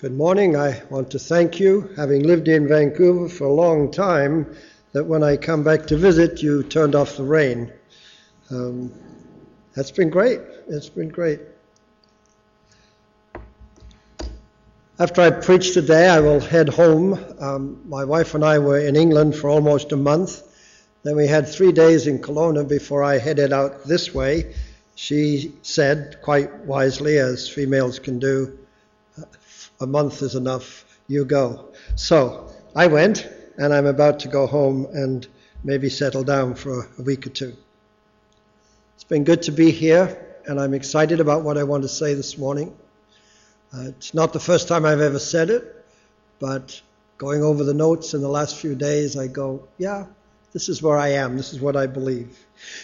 Good morning. I want to thank you, having lived in Vancouver for a long time, that when I come back to visit, you turned off the rain. Um, that's been great. It's been great. After I preach today, I will head home. Um, my wife and I were in England for almost a month. Then we had three days in Kelowna before I headed out this way. She said, quite wisely, as females can do, a month is enough, you go. So I went, and I'm about to go home and maybe settle down for a week or two. It's been good to be here, and I'm excited about what I want to say this morning. Uh, it's not the first time I've ever said it, but going over the notes in the last few days, I go, yeah, this is where I am. This is what I believe.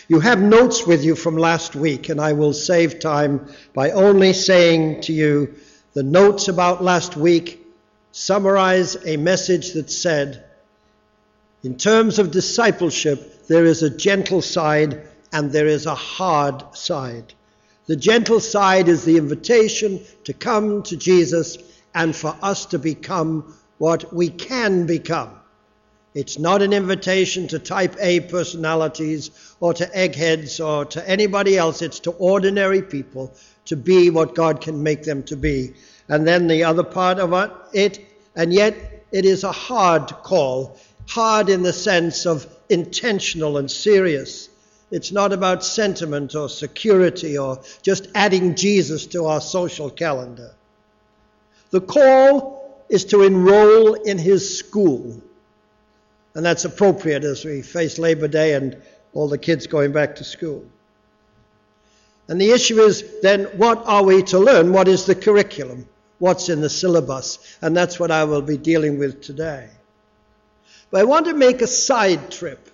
You have notes with you from last week, and I will save time by only saying to you the notes about last week summarize a message that said, in terms of discipleship, there is a gentle side and there is a hard side. The gentle side is the invitation to come to Jesus and for us to become what we can become. It's not an invitation to type A personalities or to eggheads or to anybody else. It's to ordinary people to be what God can make them to be. And then the other part of it, and yet it is a hard call, hard in the sense of intentional and serious. It's not about sentiment or security or just adding Jesus to our social calendar. The call is to enroll in his school. And that's appropriate as we face Labor Day and all the kids going back to school. And the issue is then what are we to learn? What is the curriculum? What's in the syllabus? And that's what I will be dealing with today. But I want to make a side trip.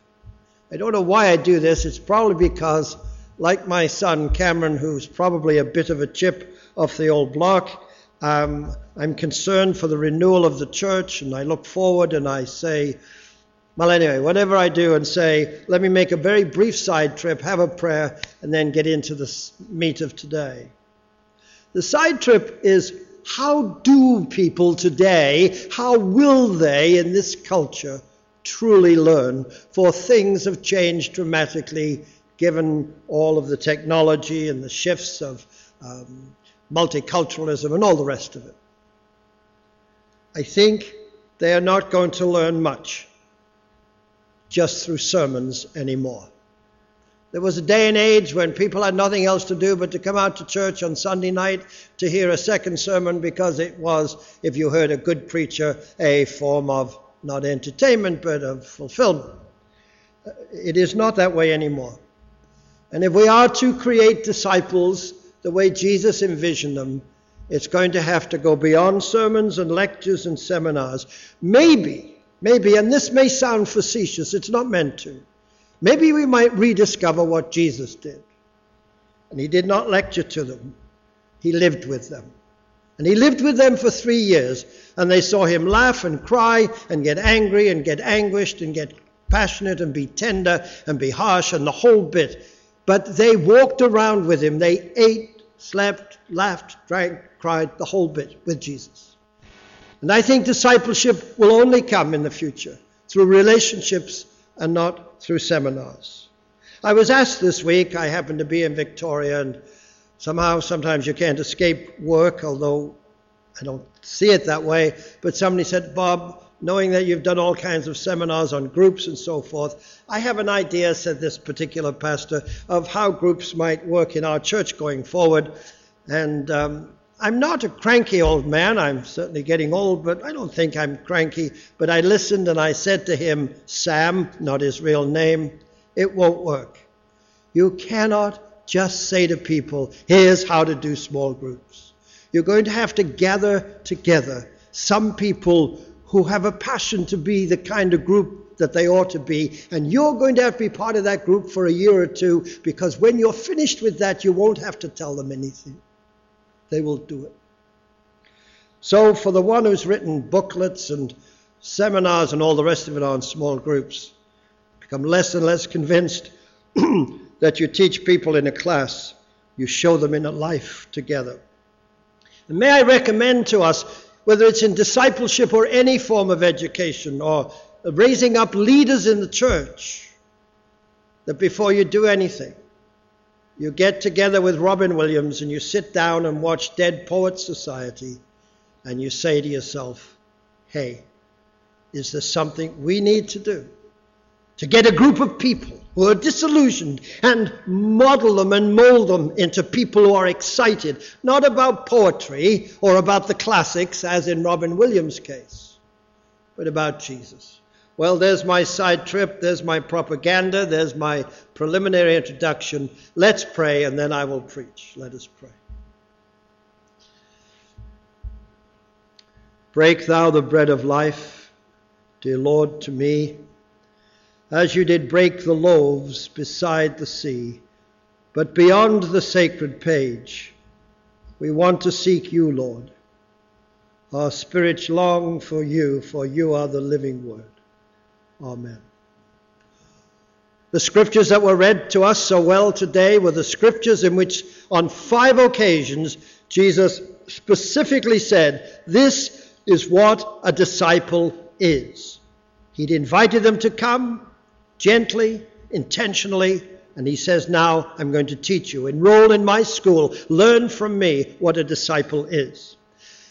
I don't know why I do this. It's probably because, like my son Cameron, who's probably a bit of a chip off the old block, um, I'm concerned for the renewal of the church, and I look forward and I say, well, anyway, whatever I do and say, let me make a very brief side trip, have a prayer, and then get into the meat of today. The side trip is how do people today, how will they in this culture truly learn? For things have changed dramatically given all of the technology and the shifts of um, multiculturalism and all the rest of it. I think they are not going to learn much just through sermons anymore. There was a day and age when people had nothing else to do but to come out to church on Sunday night to hear a second sermon because it was, if you heard a good preacher, a form of not entertainment but of fulfillment. It is not that way anymore. And if we are to create disciples the way Jesus envisioned them, it's going to have to go beyond sermons and lectures and seminars. Maybe Maybe, and this may sound facetious, it's not meant to. Maybe we might rediscover what Jesus did. And he did not lecture to them, he lived with them. And he lived with them for three years, and they saw him laugh and cry and get angry and get anguished and get passionate and be tender and be harsh and the whole bit. But they walked around with him. They ate, slept, laughed, drank, cried, the whole bit with Jesus. And I think discipleship will only come in the future through relationships and not through seminars. I was asked this week, I happened to be in Victoria, and somehow sometimes you can't escape work, although I don't see it that way. But somebody said, Bob, knowing that you've done all kinds of seminars on groups and so forth, I have an idea, said this particular pastor, of how groups might work in our church going forward. And um, I'm not a cranky old man. I'm certainly getting old, but I don't think I'm cranky. But I listened and I said to him, Sam, not his real name, it won't work. You cannot just say to people, here's how to do small groups. You're going to have to gather together some people who have a passion to be the kind of group that they ought to be. And you're going to have to be part of that group for a year or two because when you're finished with that, you won't have to tell them anything they will do it. So, for the one who's written booklets and seminars and all the rest of it on small groups, become less and less convinced that you teach people in a class, you show them in a life together. And may I recommend to us whether it's in discipleship or any form of education or raising up leaders in the church, that before you do anything, you get together with Robin Williams and you sit down and watch Dead Poets Society and you say to yourself, hey, is there something we need to do to get a group of people who are disillusioned and model them and mold them into people who are excited, not about poetry or about the classics, as in Robin Williams' case, but about Jesus. Well, there's my side trip, there's my propaganda, there's my preliminary introduction. Let's pray, and then I will preach. Let us pray. Break thou the bread of life, dear Lord, to me as you did break the loaves beside the sea. But beyond the sacred page, we want to seek you, Lord. Our spirits long for you, for you are the living word. Amen. The scriptures that were read to us so well today were the scriptures in which, on five occasions, Jesus specifically said, This is what a disciple is. He'd invited them to come, gently, intentionally, and he says, Now I'm going to teach you. Enroll in my school. Learn from me what a disciple is.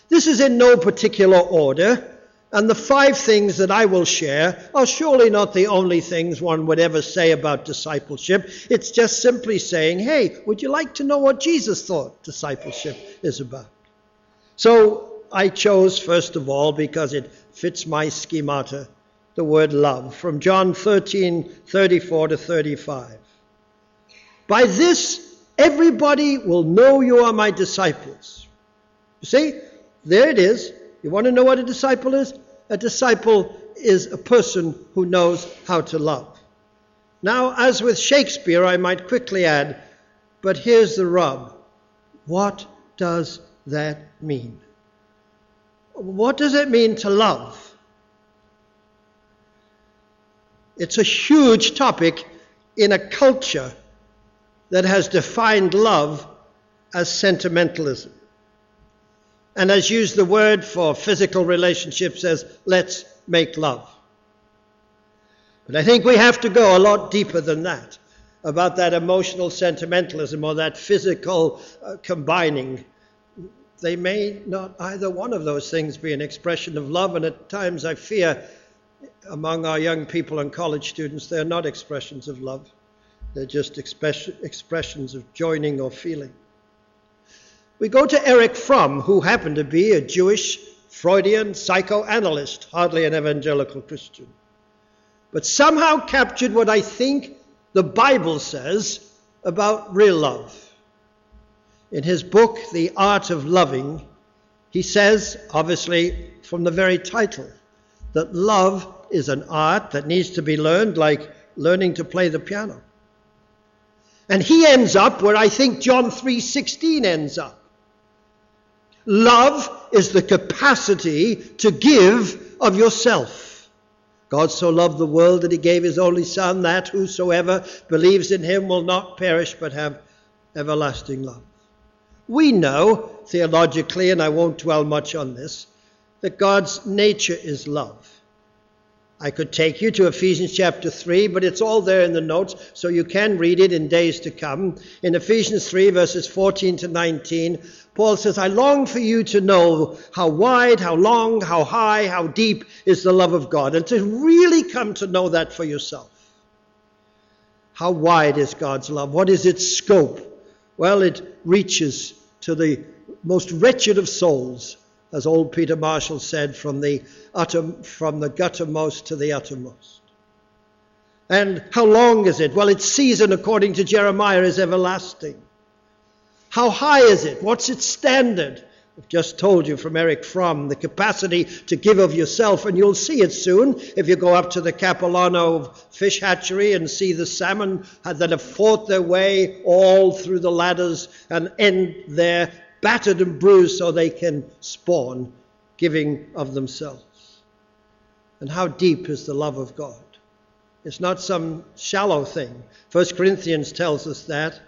This is in no particular order, and the five things that I will share are surely not the only things one would ever say about discipleship. It's just simply saying, Hey, would you like to know what Jesus thought discipleship is about? So I chose, first of all, because it fits my schemata the word love from John 13 34 to 35. By this, everybody will know you are my disciples. You see, there it is. You want to know what a disciple is? A disciple is a person who knows how to love. Now, as with Shakespeare, I might quickly add, but here's the rub. What does that mean? What does it mean to love? It's a huge topic in a culture that has defined love as sentimentalism and has used the word for physical relationships as let's make love. But I think we have to go a lot deeper than that about that emotional sentimentalism or that physical uh, combining. They may not either one of those things be an expression of love, and at times I fear among our young people and college students, they're not expressions of love. They're just expressions of joining or feeling. We go to Erich Fromm, who happened to be a Jewish Freudian psychoanalyst, hardly an evangelical Christian, but somehow captured what I think the Bible says about real love. In his book, The Art of Loving, he says, obviously from the very title, that love is an art that needs to be learned like learning to play the piano. And he ends up where I think John 3:16 ends up. Love is the capacity to give of yourself. God so loved the world that he gave his only son that whosoever believes in him will not perish but have everlasting love. We know theologically and I won't dwell much on this that God's nature is love. I could take you to Ephesians chapter 3, but it's all there in the notes, so you can read it in days to come. In Ephesians 3, verses 14 to 19, Paul says, I long for you to know how wide, how long, how high, how deep is the love of God, and to really come to know that for yourself. How wide is God's love? What is its scope? Well, it reaches to the most wretched of souls as old Peter Marshall said, from the, utter, from the guttermost to the uttermost. And how long is it? Well, its season, according to Jeremiah, is everlasting. How high is it? What's its standard? I've just told you from Erich Fromm the capacity to give of yourself, and you'll see it soon if you go up to the Capilano fish hatchery and see the salmon that have fought their way all through the ladders and end there battered and bruised so they can spawn, giving of themselves. And how deep is the love of God? It's not some shallow thing. First Corinthians tells us that.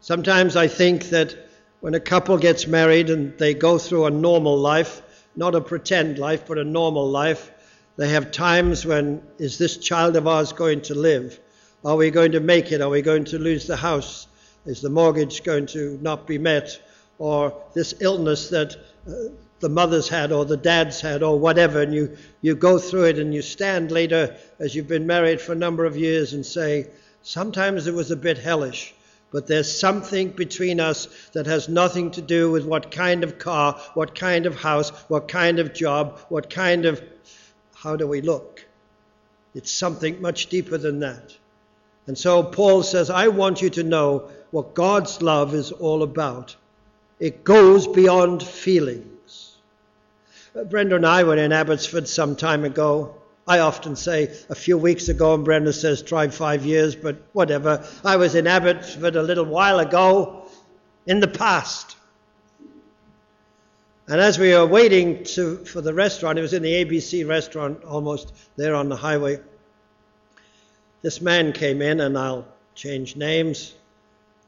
Sometimes I think that when a couple gets married and they go through a normal life, not a pretend life, but a normal life, they have times when, is this child of ours going to live? Are we going to make it? Are we going to lose the house? Is the mortgage going to not be met? Or this illness that uh, the mother's had or the dad's had or whatever, and you, you go through it and you stand later as you've been married for a number of years and say, sometimes it was a bit hellish. But there's something between us that has nothing to do with what kind of car, what kind of house, what kind of job, what kind of. How do we look? It's something much deeper than that. And so Paul says, I want you to know what God's love is all about. It goes beyond feelings. Uh, Brenda and I were in Abbotsford some time ago. I often say a few weeks ago, and Brenda says try five years, but whatever. I was in Abbotsford a little while ago in the past. And as we were waiting to, for the restaurant, it was in the ABC restaurant almost there on the highway. This man came in, and I'll change names.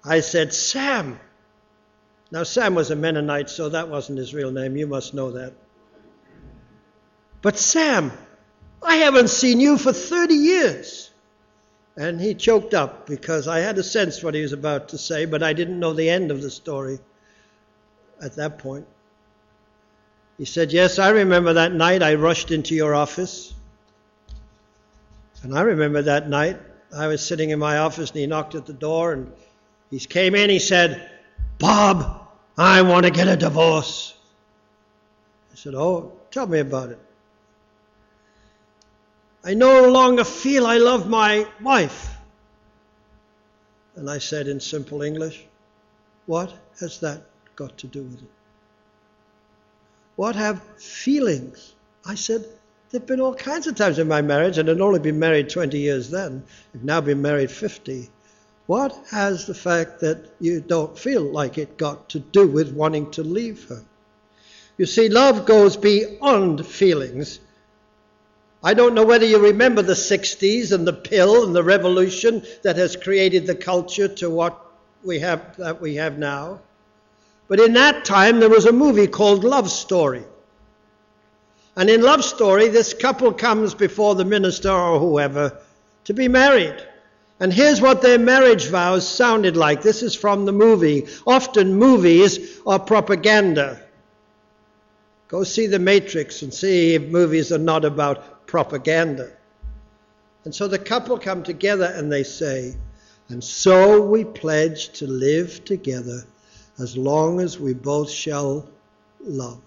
I said, Sam. Now, Sam was a Mennonite, so that wasn't his real name. You must know that. But Sam, I haven't seen you for 30 years. And he choked up because I had a sense what he was about to say, but I didn't know the end of the story at that point. He said, Yes, I remember that night I rushed into your office. And I remember that night I was sitting in my office and he knocked at the door and he came in. He said, Bob, I want to get a divorce. I said, Oh, tell me about it. I no longer feel I love my wife. And I said in simple English, What has that got to do with it? What have feelings? I said, There have been all kinds of times in my marriage, and I'd only been married 20 years then. I've now been married 50. What has the fact that you don't feel like it got to do with wanting to leave her? You see, love goes beyond feelings I don't know whether you remember the 60s and the pill and the revolution that has created the culture to what we have that we have now. But in that time there was a movie called Love Story. And in Love Story, this couple comes before the minister or whoever to be married. And here's what their marriage vows sounded like. This is from the movie. Often movies are propaganda. Go see The Matrix and see if movies are not about propaganda. And so the couple come together and they say, And so we pledge to live together as long as we both shall love.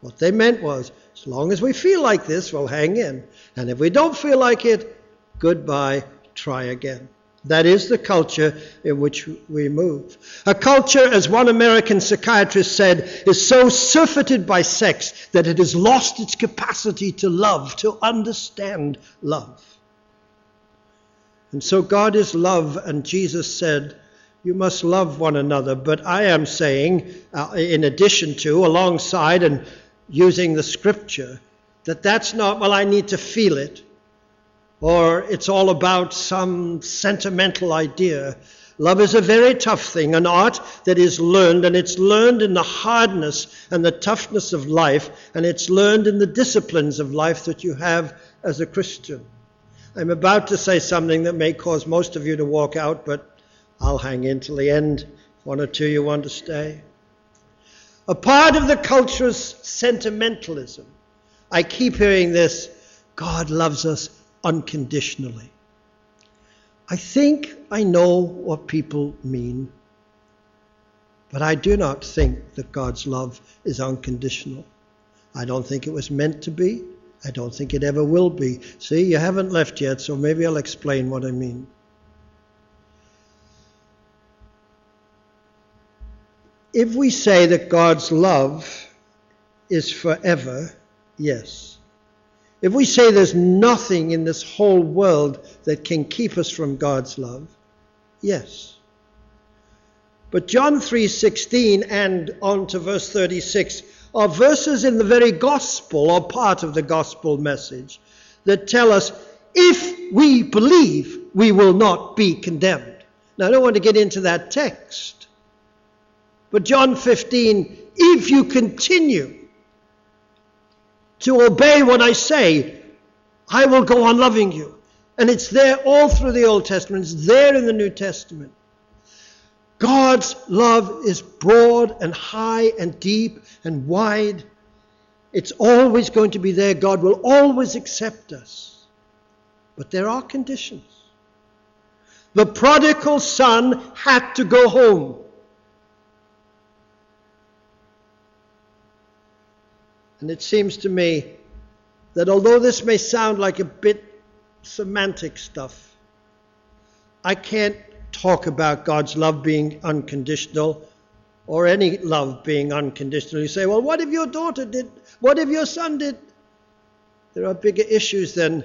What they meant was, as long as we feel like this, we'll hang in. And if we don't feel like it, goodbye, try again. That is the culture in which we move. A culture, as one American psychiatrist said, is so surfeited by sex that it has lost its capacity to love, to understand love. And so God is love, and Jesus said, You must love one another. But I am saying, uh, in addition to, alongside, and using the scripture, that that's not, well, I need to feel it or it's all about some sentimental idea. Love is a very tough thing, an art that is learned, and it's learned in the hardness and the toughness of life, and it's learned in the disciplines of life that you have as a Christian. I'm about to say something that may cause most of you to walk out, but I'll hang in till the end. One or two you want to stay. A part of the culture's sentimentalism. I keep hearing this God loves us unconditionally. I think I know what people mean, but I do not think that God's love is unconditional. I don't think it was meant to be. I don't think it ever will be. See, you haven't left yet, so maybe I'll explain what I mean. If we say that God's love is forever, yes. If we say there's nothing in this whole world that can keep us from God's love, yes. But John 3:16 and on to verse 36 are verses in the very gospel or part of the gospel message that tell us if we believe, we will not be condemned. Now I don't want to get into that text. But John 15, if you continue to obey what I say, I will go on loving you. And it's there all through the Old Testament, it's there in the New Testament. God's love is broad and high and deep and wide. It's always going to be there. God will always accept us. But there are conditions. The prodigal son had to go home. And it seems to me that although this may sound like a bit semantic stuff, I can't talk about God's love being unconditional or any love being unconditional. You say, well, what if your daughter did? What if your son did? There are bigger issues than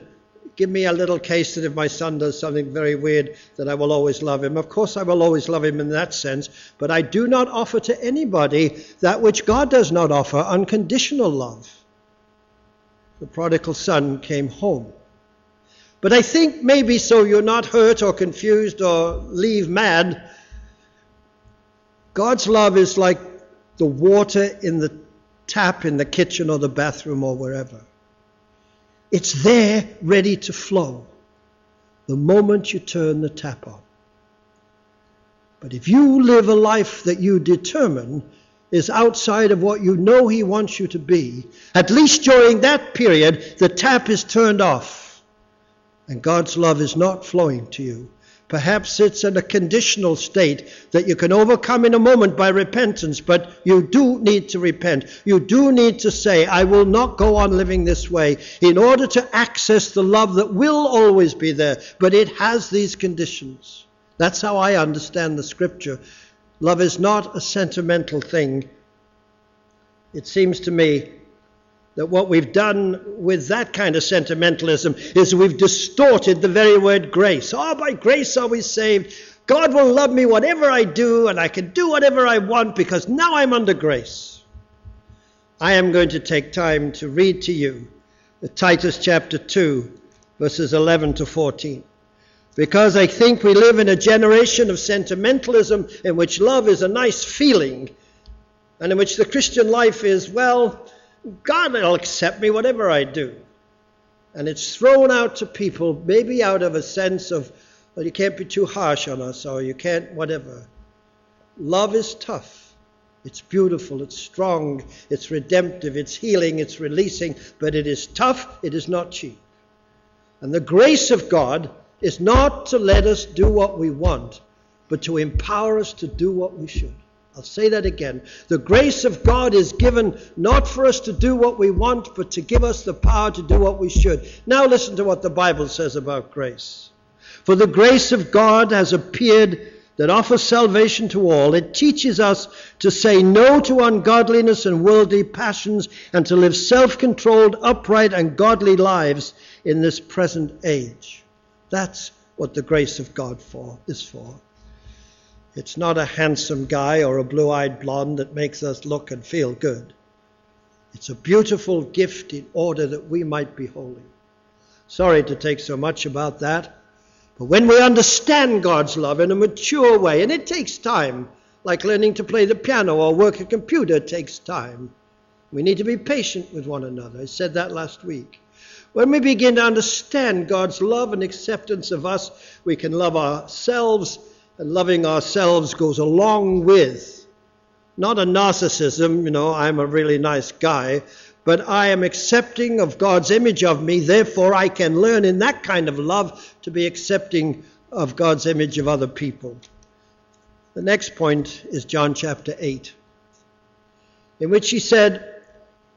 give me a little case that if my son does something very weird, that I will always love him. Of course, I will always love him in that sense, but I do not offer to anybody that which God does not offer unconditional love. The prodigal son came home. But I think maybe so you're not hurt or confused or leave mad. God's love is like the water in the tap in the kitchen or the bathroom or wherever. It's there ready to flow the moment you turn the tap on. But if you live a life that you determine is outside of what you know He wants you to be, at least during that period, the tap is turned off and God's love is not flowing to you. Perhaps it's in a conditional state that you can overcome in a moment by repentance, but you do need to repent. You do need to say, I will not go on living this way in order to access the love that will always be there, but it has these conditions. That's how I understand the scripture. Love is not a sentimental thing. It seems to me that what we've done with that kind of sentimentalism is we've distorted the very word grace. Oh, by grace are we saved. God will love me whatever I do, and I can do whatever I want because now I'm under grace. I am going to take time to read to you Titus chapter 2, verses 11 to 14. Because I think we live in a generation of sentimentalism in which love is a nice feeling, and in which the Christian life is, well, God will accept me whatever I do. And it's thrown out to people, maybe out of a sense of, well, you can't be too harsh on us, or you can't, whatever. Love is tough. It's beautiful, it's strong, it's redemptive, it's healing, it's releasing, but it is tough, it is not cheap. And the grace of God is not to let us do what we want, but to empower us to do what we should. I'll say that again. The grace of God is given not for us to do what we want, but to give us the power to do what we should. Now listen to what the Bible says about grace. For the grace of God has appeared that offers salvation to all. It teaches us to say no to ungodliness and worldly passions and to live self controlled, upright, and godly lives in this present age. That's what the grace of God for, is for. It's not a handsome guy or a blue eyed blonde that makes us look and feel good. It's a beautiful gift in order that we might be holy. Sorry to take so much about that, but when we understand God's love in a mature way, and it takes time, like learning to play the piano or work a computer takes time, we need to be patient with one another. I said that last week. When we begin to understand God's love and acceptance of us, we can love ourselves and loving ourselves goes along with not a narcissism, you know, I'm a really nice guy, but I am accepting of God's image of me, therefore I can learn in that kind of love to be accepting of God's image of other people. The next point is John chapter 8, in which he said,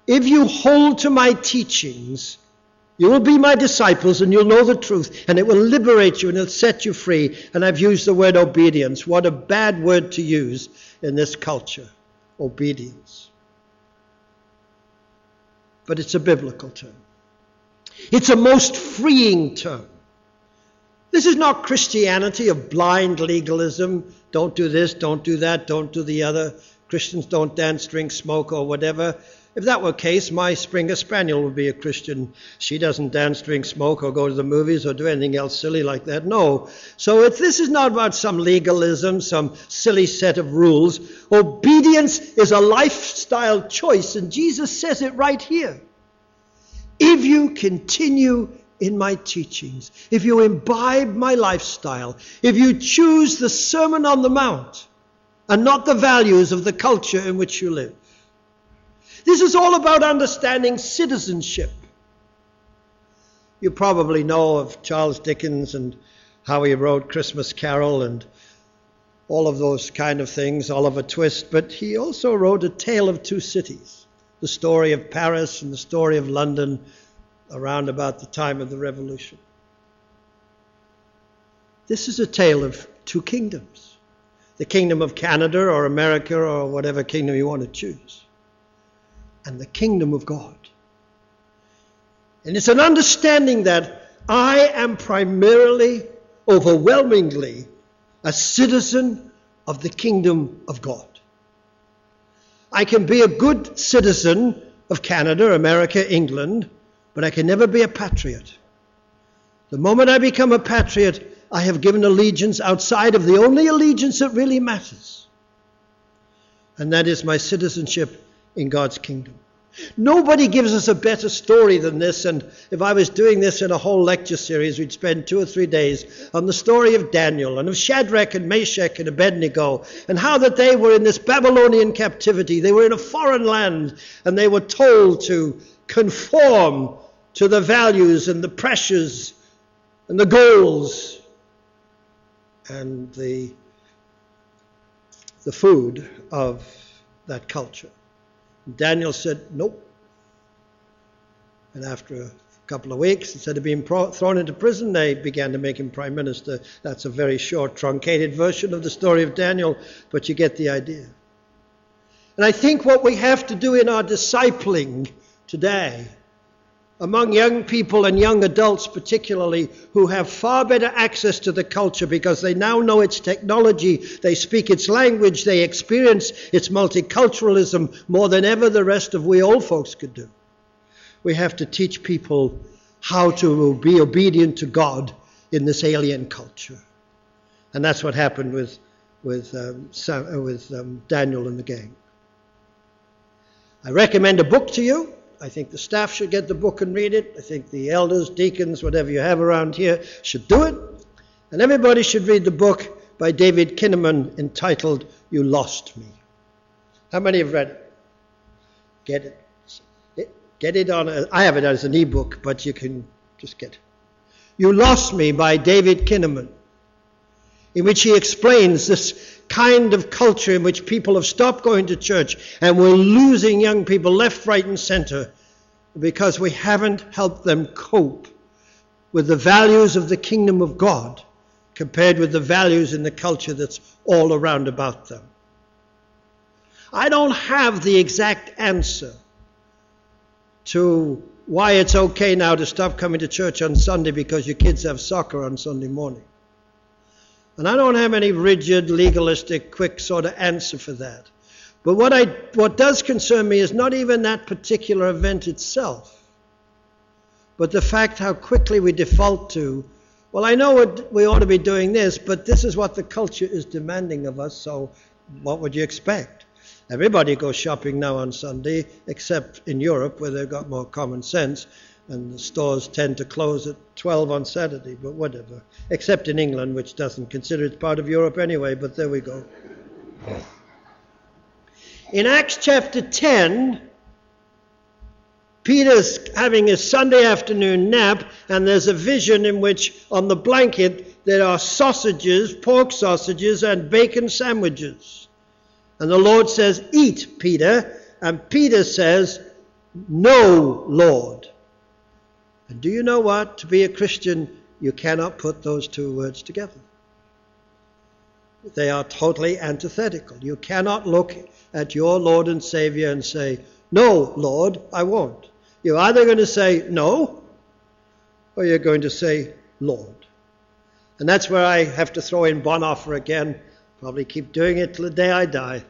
If you hold to my teachings, you will be my disciples and you'll know the truth, and it will liberate you and it'll set you free. And I've used the word obedience. What a bad word to use in this culture obedience. But it's a biblical term, it's a most freeing term. This is not Christianity of blind legalism. Don't do this, don't do that, don't do the other. Christians don't dance, drink, smoke, or whatever. If that were the case, my Springer Spaniel would be a Christian. She doesn't dance, drink, smoke, or go to the movies or do anything else silly like that. No. So this is not about some legalism, some silly set of rules. Obedience is a lifestyle choice, and Jesus says it right here. If you continue in my teachings, if you imbibe my lifestyle, if you choose the Sermon on the Mount and not the values of the culture in which you live, this is all about understanding citizenship. You probably know of Charles Dickens and how he wrote Christmas Carol and all of those kind of things, Oliver Twist, but he also wrote A Tale of Two Cities, the story of Paris and the story of London around about the time of the Revolution. This is a tale of two kingdoms the kingdom of Canada or America or whatever kingdom you want to choose and the kingdom of God. And it's an understanding that I am primarily, overwhelmingly, a citizen of the kingdom of God. I can be a good citizen of Canada, America, England, but I can never be a patriot. The moment I become a patriot, I have given allegiance outside of the only allegiance that really matters, and that is my citizenship in God's kingdom. Nobody gives us a better story than this, and if I was doing this in a whole lecture series, we'd spend two or three days on the story of Daniel and of Shadrach and Meshach and Abednego, and how that they were in this Babylonian captivity. They were in a foreign land, and they were told to conform to the values and the pressures and the goals and the, the food of that culture. Daniel said, Nope. And after a couple of weeks, instead of being pro- thrown into prison, they began to make him prime minister. That's a very short, truncated version of the story of Daniel, but you get the idea. And I think what we have to do in our discipling today among young people and young adults, particularly, who have far better access to the culture because they now know its technology, they speak its language, they experience its multiculturalism more than ever the rest of we old folks could do. We have to teach people how to be obedient to God in this alien culture. And that's what happened with, with, um, Sam, uh, with um, Daniel and the gang. I recommend a book to you. I think the staff should get the book and read it. I think the elders, deacons, whatever you have around here should do it. And everybody should read the book by David Kinnaman entitled You Lost Me. How many have read it? Get it. Get it on. A, I have it as an e-book, but you can just get it. You Lost Me by David Kinnaman, in which he explains this kind of culture in which people have stopped going to church and we're losing young people left, right, and center because we haven't helped them cope with the values of the kingdom of God compared with the values in the culture that's all around about them. I don't have the exact answer to why it's okay now to stop coming to church on Sunday because your kids have soccer on Sunday morning. And I don't have any rigid, legalistic, quick sort of answer for that. But what, I, what does concern me is not even that particular event itself, but the fact how quickly we default to, well, I know what, we ought to be doing this, but this is what the culture is demanding of us, so what would you expect? Everybody goes shopping now on Sunday, except in Europe where they've got more common sense and the stores tend to close at 12 on Saturday, but whatever. Except in England, which doesn't consider it part of Europe anyway, but there we go. In Acts chapter 10, Peter's having his Sunday afternoon nap, and there's a vision in which on the blanket there are sausages, pork sausages, and bacon sandwiches. And the Lord says, Eat, Peter. And Peter says, No, Lord. And do you know what? To be a Christian, you cannot put those two words together. They are totally antithetical. You cannot look at your Lord and Savior and say, No, Lord, I won't. You're either going to say no, or you're going to say Lord. And that's where I have to throw in Bonhoeffer again. Probably keep doing it till the day I die.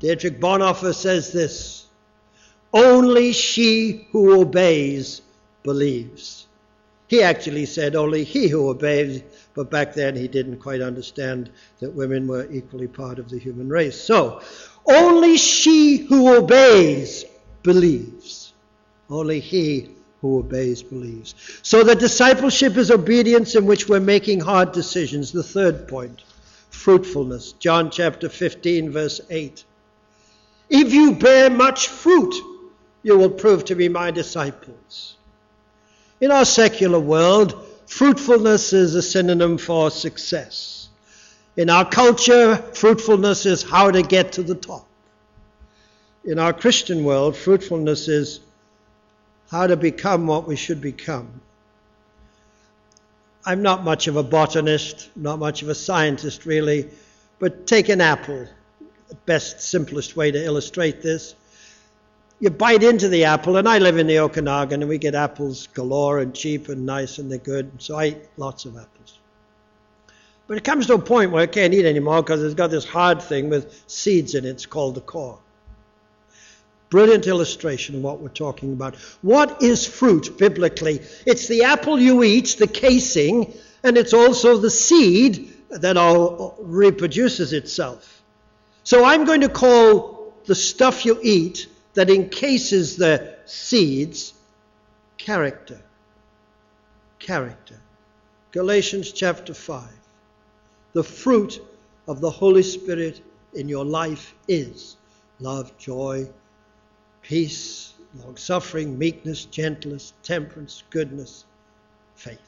Dietrich Bonhoeffer says this Only she who obeys believes. He actually said only he who obeys, but back then he didn't quite understand that women were equally part of the human race. So, only she who obeys believes. Only he who obeys believes. So the discipleship is obedience in which we're making hard decisions. The third point fruitfulness. John chapter 15, verse 8. If you bear much fruit, you will prove to be my disciples. In our secular world, fruitfulness is a synonym for success. In our culture, fruitfulness is how to get to the top. In our Christian world, fruitfulness is how to become what we should become. I'm not much of a botanist, not much of a scientist really, but take an apple, the best, simplest way to illustrate this. You bite into the apple, and I live in the Okanagan, and we get apples galore and cheap and nice, and they're good, so I eat lots of apples. But it comes to a point where I can't eat anymore because it's got this hard thing with seeds in it. It's called the core. Brilliant illustration of what we're talking about. What is fruit biblically? It's the apple you eat, the casing, and it's also the seed that all reproduces itself. So I'm going to call the stuff you eat that encases the seeds character. Character. Galatians chapter 5. The fruit of the Holy Spirit in your life is love, joy, peace, long suffering, meekness, gentleness, temperance, goodness, faith.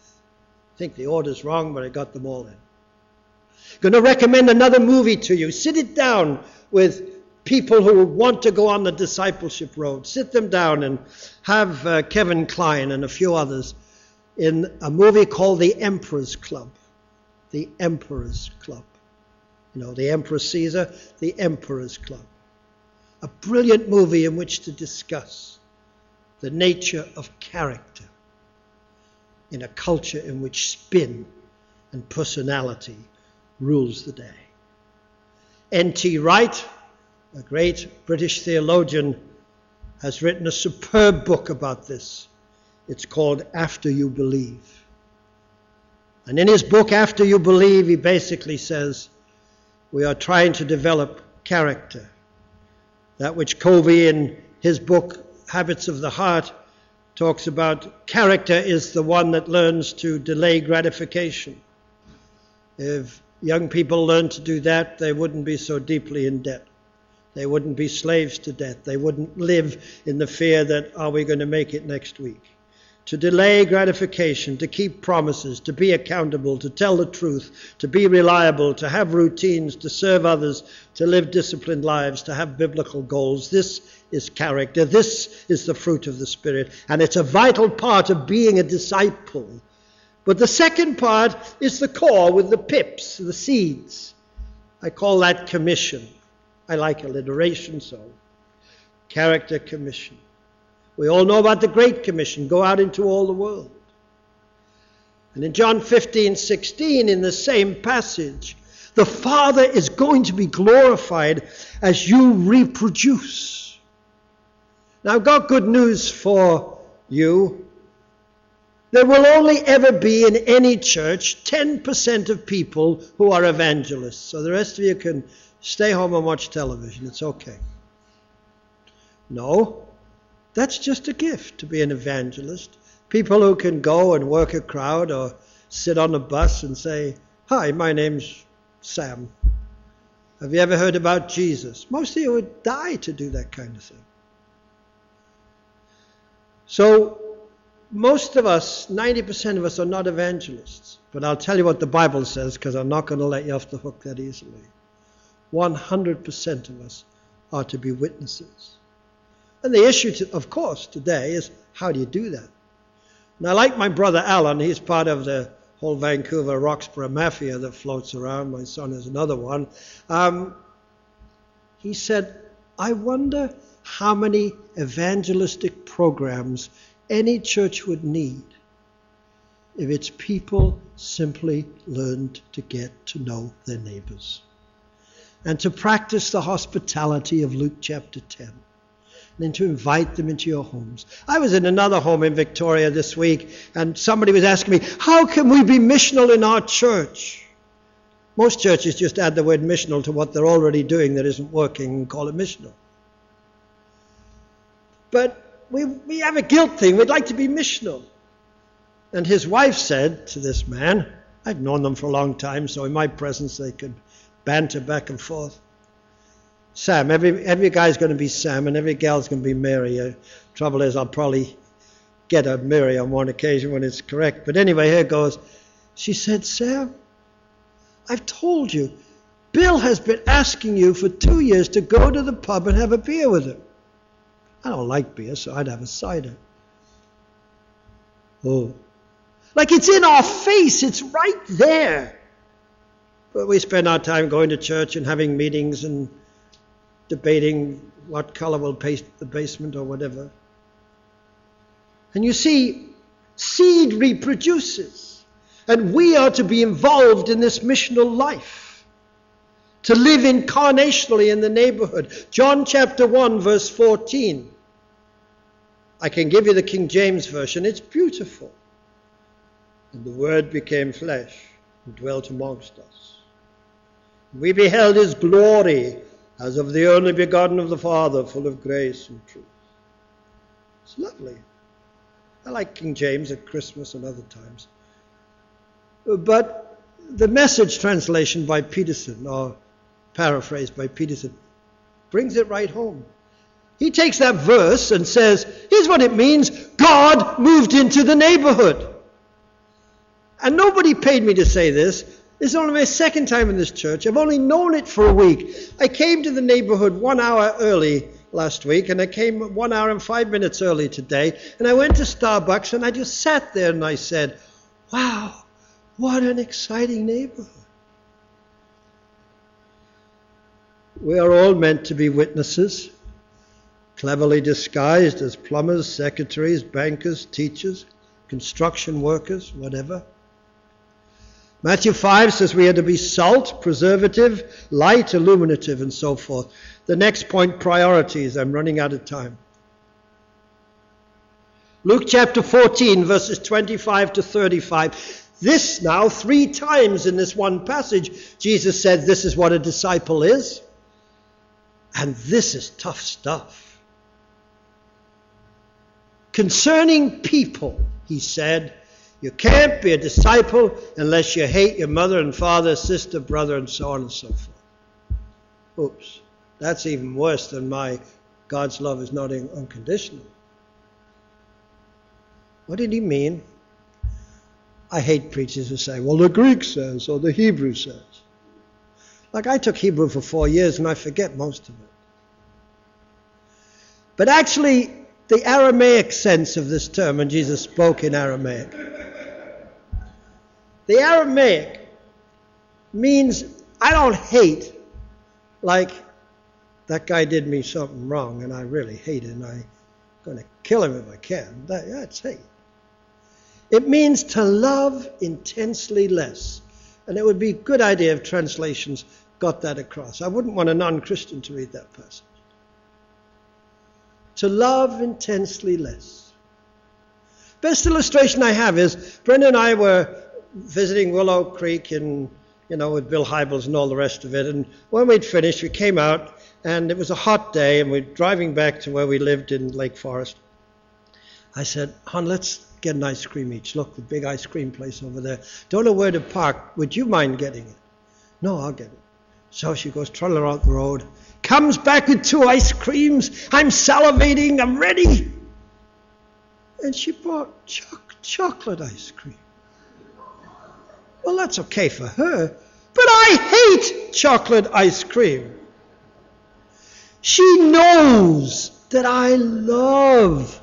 I think the order's wrong, but I got them all in. Going to recommend another movie to you. Sit it down with people who want to go on the discipleship road. Sit them down and have uh, Kevin Kline and a few others in a movie called The Emperor's Club. The Emperor's Club. You know, the Emperor Caesar, the Emperor's Club a brilliant movie in which to discuss the nature of character in a culture in which spin and personality rules the day. N.T. Wright, a great British theologian, has written a superb book about this. It's called After You Believe. And in his book, After You Believe, he basically says we are trying to develop character that which Covey in his book Habits of the Heart talks about character is the one that learns to delay gratification. If young people learned to do that, they wouldn't be so deeply in debt. They wouldn't be slaves to death. They wouldn't live in the fear that, are we going to make it next week? to delay gratification, to keep promises, to be accountable, to tell the truth, to be reliable, to have routines, to serve others, to live disciplined lives, to have biblical goals. This is character. This is the fruit of the Spirit. And it's a vital part of being a disciple. But the second part is the core with the pips, the seeds. I call that commission. I like alliteration, so character commission. We all know about the Great Commission go out into all the world. And in John 15, 16, in the same passage, the Father is going to be glorified as you reproduce. Now, I've got good news for you. There will only ever be in any church 10% of people who are evangelists. So the rest of you can stay home and watch television. It's okay. No, that's just a gift to be an evangelist. People who can go and work a crowd or sit on a bus and say, Hi, my name's Sam. Have you ever heard about Jesus? Most of you would die to do that kind of thing. So, most of us, 90% of us, are not evangelists. But I'll tell you what the Bible says because I'm not going to let you off the hook that easily. 100% of us are to be witnesses. And the issue, to, of course, today is how do you do that? Now, like my brother Alan, he's part of the whole Vancouver Roxborough mafia that floats around. My son is another one. Um, he said, I wonder how many evangelistic programs any church would need if its people simply learned to get to know their neighbors and to practice the hospitality of Luke chapter 10 and to invite them into your homes. I was in another home in Victoria this week, and somebody was asking me, How can we be missional in our church? Most churches just add the word missional to what they're already doing that isn't working and call it missional. But we, we have a guilt thing. We'd like to be missional. And his wife said to this man, I've known them for a long time, so in my presence they could banter back and forth. Sam, every, every guy's going to be Sam and every gal's going to be Mary. Uh, trouble is, I'll probably get a Mary on one occasion when it's correct. But anyway, here goes. She said, Sam, I've told you, Bill has been asking you for two years to go to the pub and have a beer with him. I don't like beer, so I'd have a cider. Oh. Like it's in our face, it's right there. But we spend our time going to church and having meetings and debating what color will paint the basement or whatever. And you see, seed reproduces. And we are to be involved in this missional life, to live incarnationally in the neighborhood. John chapter 1, verse 14. I can give you the King James Version, it's beautiful. And the Word became flesh and dwelt amongst us. We beheld his glory as of the only begotten of the Father, full of grace and truth. It's lovely. I like King James at Christmas and other times. But the message translation by Peterson, or paraphrased by Peterson, brings it right home. He takes that verse and says, here's what it means God moved into the neighborhood. And nobody paid me to say this. This is only my second time in this church. I've only known it for a week. I came to the neighborhood one hour early last week, and I came one hour and five minutes early today. And I went to Starbucks and I just sat there and I said, Wow, what an exciting neighborhood. We are all meant to be witnesses cleverly disguised as plumbers, secretaries, bankers, teachers, construction workers, whatever. Matthew 5 says we are to be salt, preservative, light, illuminative, and so forth. The next point priorities. I'm running out of time. Luke chapter 14, verses 25 to 35. This now, three times in this one passage, Jesus said, This is what a disciple is. And this is tough stuff. Concerning people, he said, you can't be a disciple unless you hate your mother and father, sister, brother, and so on and so forth. Oops. That's even worse than my God's love is not unconditional. What did he mean? I hate preachers who say, well, the Greek says or the Hebrew says. Like I took Hebrew for four years and I forget most of it. But actually, the Aramaic sense of this term, and Jesus spoke in Aramaic. The Aramaic means I don't hate like that guy did me something wrong and I really hate it and I'm going to kill him if I can. That, that's hate. It means to love intensely less. And it would be a good idea if translations got that across. I wouldn't want a non Christian to read that passage to love intensely less. Best illustration I have is Brenda and I were visiting Willow Creek and you know with Bill Hybels and all the rest of it. And when we'd finished, we came out and it was a hot day and we're driving back to where we lived in Lake Forest. I said, Hon, let's get an ice cream each. Look, the big ice cream place over there. Don't know where to park. Would you mind getting it? No, I'll get it. So she goes trundling out the road comes back with two ice creams. I'm salivating, I'm ready. And she bought chocolate ice cream. Well, that's okay for her, but I hate chocolate ice cream. She knows that I love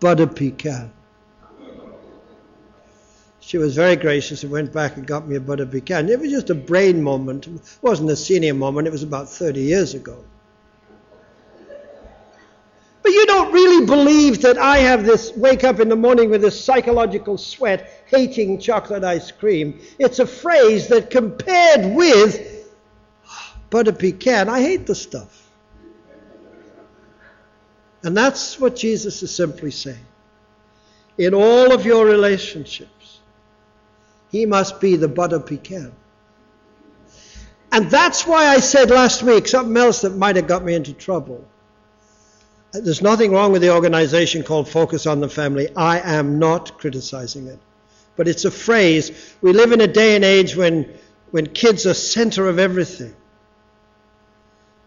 butter pecan. She was very gracious and went back and got me a butter pecan. It was just a brain moment. It wasn't a senior moment. It was about 30 years ago. Don't really believe that I have this wake up in the morning with this psychological sweat hating chocolate ice cream. It's a phrase that compared with ah, butter pecan, I hate the stuff. And that's what Jesus is simply saying. In all of your relationships, he must be the butter pecan. And that's why I said last week something else that might have got me into trouble. There's nothing wrong with the organization called Focus on the Family. I am not criticizing it. But it's a phrase. We live in a day and age when, when kids are center of everything.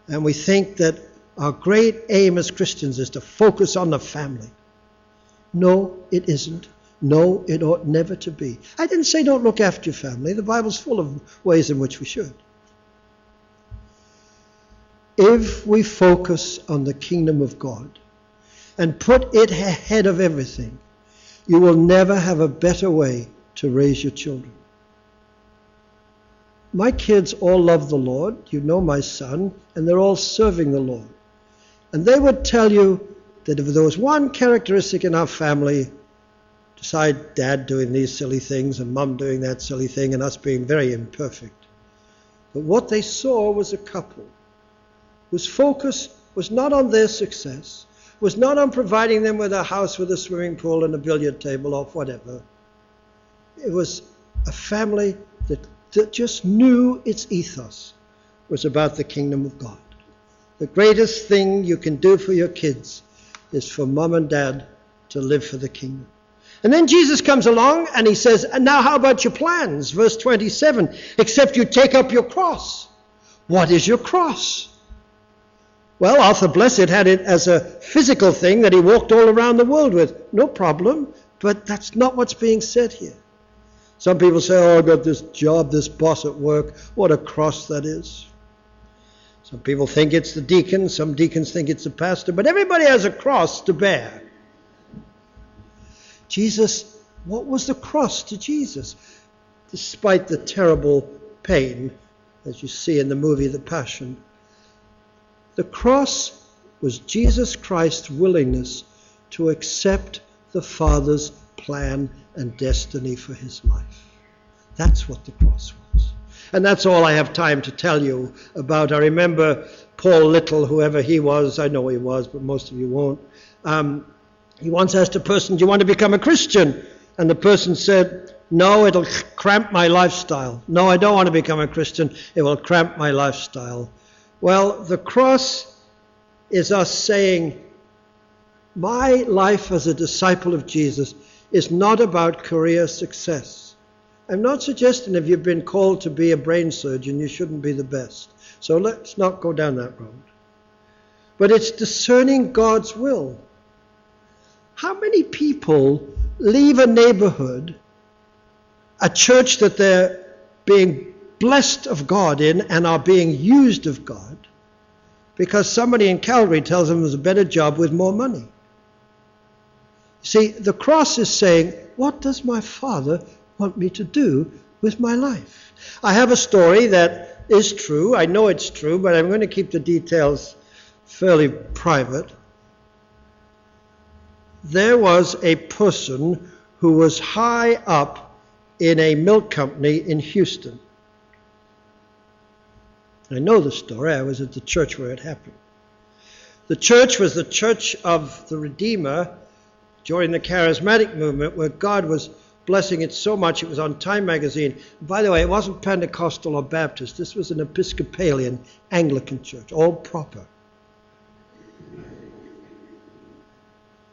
And we think that our great aim as Christians is to focus on the family. No, it isn't. No, it ought never to be. I didn't say don't look after your family. The Bible's full of ways in which we should. If we focus on the kingdom of God and put it ahead of everything, you will never have a better way to raise your children. My kids all love the Lord. You know my son, and they're all serving the Lord. And they would tell you that if there was one characteristic in our family, beside dad doing these silly things and mum doing that silly thing and us being very imperfect, but what they saw was a couple whose focus was not on their success, was not on providing them with a house with a swimming pool and a billiard table or whatever. It was a family that, that just knew its ethos was about the kingdom of God. The greatest thing you can do for your kids is for mom and dad to live for the kingdom. And then Jesus comes along and he says, And now how about your plans? Verse 27 Except you take up your cross. What is your cross? Well, Arthur Blessitt had it as a physical thing that he walked all around the world with. No problem, but that's not what's being said here. Some people say, Oh, I've got this job, this boss at work. What a cross that is. Some people think it's the deacon, some deacons think it's the pastor, but everybody has a cross to bear. Jesus, what was the cross to Jesus? Despite the terrible pain, as you see in the movie The Passion, the cross was Jesus Christ's willingness to accept the Father's plan and destiny for his life. That's what the cross was. And that's all I have time to tell you about. I remember Paul Little, whoever he was, I know he was, but most of you won't. Um, he once asked a person, Do you want to become a Christian? And the person said, No, it'll cramp my lifestyle. No, I don't want to become a Christian. It will cramp my lifestyle. Well, the cross is us saying, My life as a disciple of Jesus is not about career success. I'm not suggesting if you've been called to be a brain surgeon, you shouldn't be the best. So let's not go down that road. But it's discerning God's will. How many people leave a neighborhood, a church that they're being blessed of God in and are being used of God because somebody in Calgary tells them there's a better job with more money. See, the cross is saying, What does my Father want me to do with my life? I have a story that is true. I know it's true, but I'm going to keep the details fairly private. There was a person who was high up in a milk company in Houston. I know the story. I was at the church where it happened. The church was the church of the Redeemer during the charismatic movement where God was blessing it so much it was on Time magazine. By the way, it wasn't Pentecostal or Baptist. This was an Episcopalian Anglican church, all proper.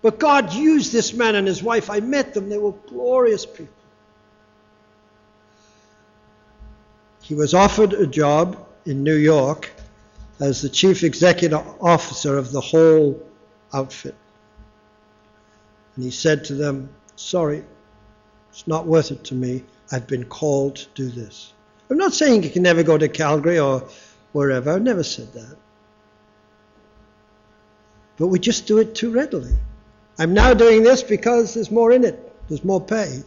But God used this man and his wife. I met them. They were glorious people. He was offered a job in New York as the chief executive officer of the whole outfit. And he said to them, Sorry, it's not worth it to me. I've been called to do this. I'm not saying you can never go to Calgary or wherever. I've never said that. But we just do it too readily. I'm now doing this because there's more in it. There's more pay,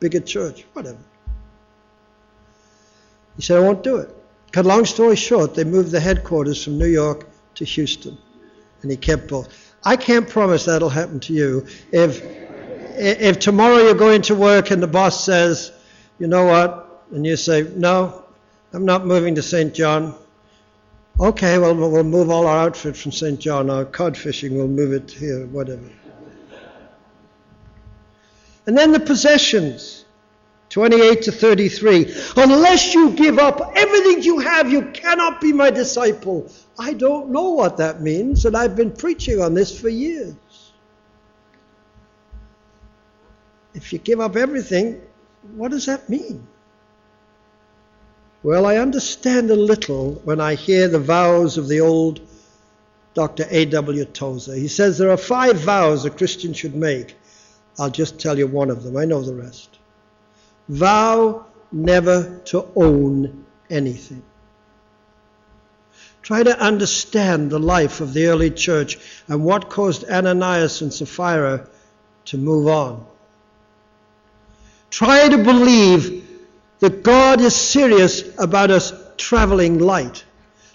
bigger church, whatever. He said, I won't do it. Cut long story short, they moved the headquarters from New York to Houston, and he kept both. I can't promise that'll happen to you. If if tomorrow you're going to work and the boss says, you know what, and you say, no, I'm not moving to St. John. Okay, well, we'll move all our outfit from St. John. Our cod fishing, we'll move it here, whatever. And then the possessions, 28 to 33. Unless you give up everything you have, you cannot be my disciple. I don't know what that means, and I've been preaching on this for years. If you give up everything, what does that mean? Well, I understand a little when I hear the vows of the old Dr. A.W. Tozer. He says there are five vows a Christian should make. I'll just tell you one of them. I know the rest. Vow never to own anything. Try to understand the life of the early church and what caused Ananias and Sapphira to move on. Try to believe that God is serious about us traveling light.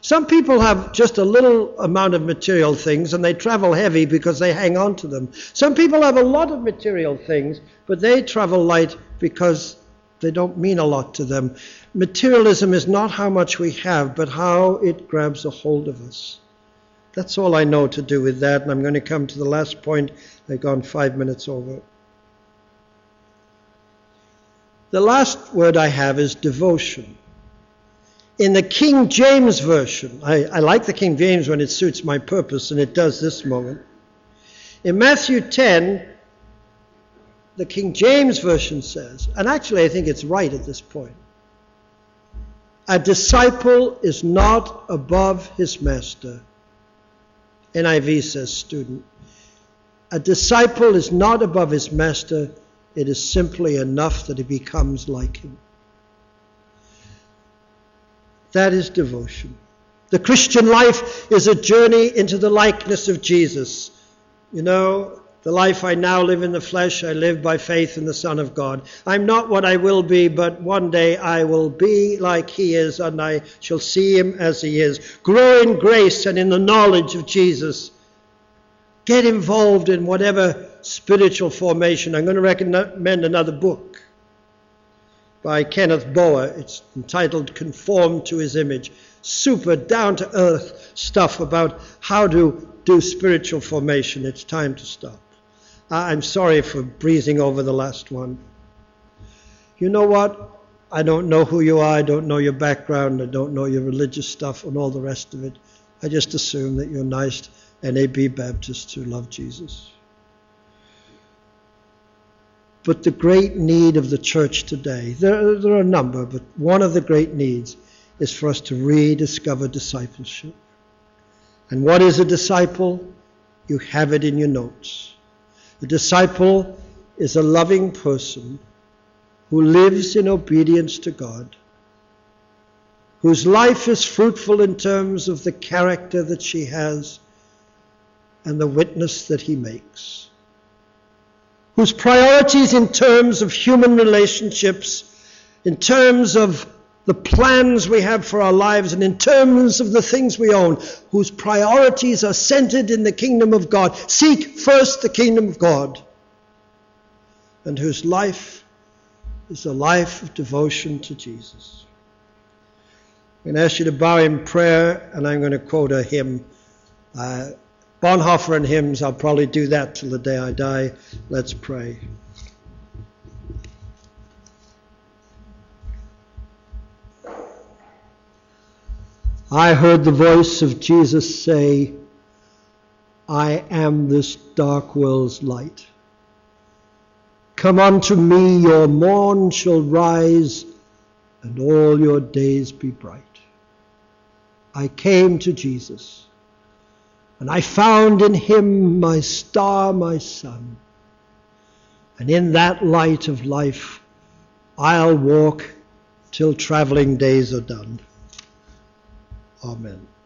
Some people have just a little amount of material things and they travel heavy because they hang on to them. Some people have a lot of material things, but they travel light because they don't mean a lot to them. Materialism is not how much we have, but how it grabs a hold of us. That's all I know to do with that, and I'm going to come to the last point. I've gone five minutes over. The last word I have is devotion. In the King James Version, I, I, like the King James when it suits my purpose, and it does this moment. In Matthew 10, the King James Version says, and actually I think it's right at this point a disciple is not above his master. NIV says student. A disciple is not above his master it is simply enough that he becomes like him. That is devotion. The Christian life is a journey into the likeness of Jesus. You know, the life I now live in the flesh, I live by faith in the Son of God. I'm not what I will be, but one day I will be like He is, and I shall see Him as He is. Grow in grace and in the knowledge of Jesus. Get involved in whatever spiritual formation, I'm going to recommend another book by Kenneth Boa. It's entitled Conform to His Image. Super down to earth stuff about how to do spiritual formation. It's time to stop. I'm sorry for breezing over the last one. You know what? I don't know who you are. I don't know your background. I don't know your religious stuff and all the rest of it. I just assume that you're nice NAB Baptists who love Jesus. But the great need of the church today, there, there are a number, but one of the great needs is for us to rediscover discipleship. And what is a disciple? You have it in your notes. A disciple is a loving person who lives in obedience to God, whose life is fruitful in terms of the character that she has and the witness that he makes whose priorities in terms of human relationships, in terms of the plans we have for our lives, and in terms of the things we own, whose priorities are centered in the kingdom of God. Seek first the kingdom of God, and whose life is a life of devotion to Jesus. I'm going to ask you to bow in prayer, and I'm going to quote a hymn. Uh, Bonhoeffer and hymns, I'll probably do that till the day I die. Let's pray. I heard the voice of Jesus say, I am this dark world's light. Come unto me, your morn shall rise, and all your days be bright. I came to Jesus and I found in him my star, my sun. And in that light of life, I'll walk till traveling days are done. Amen.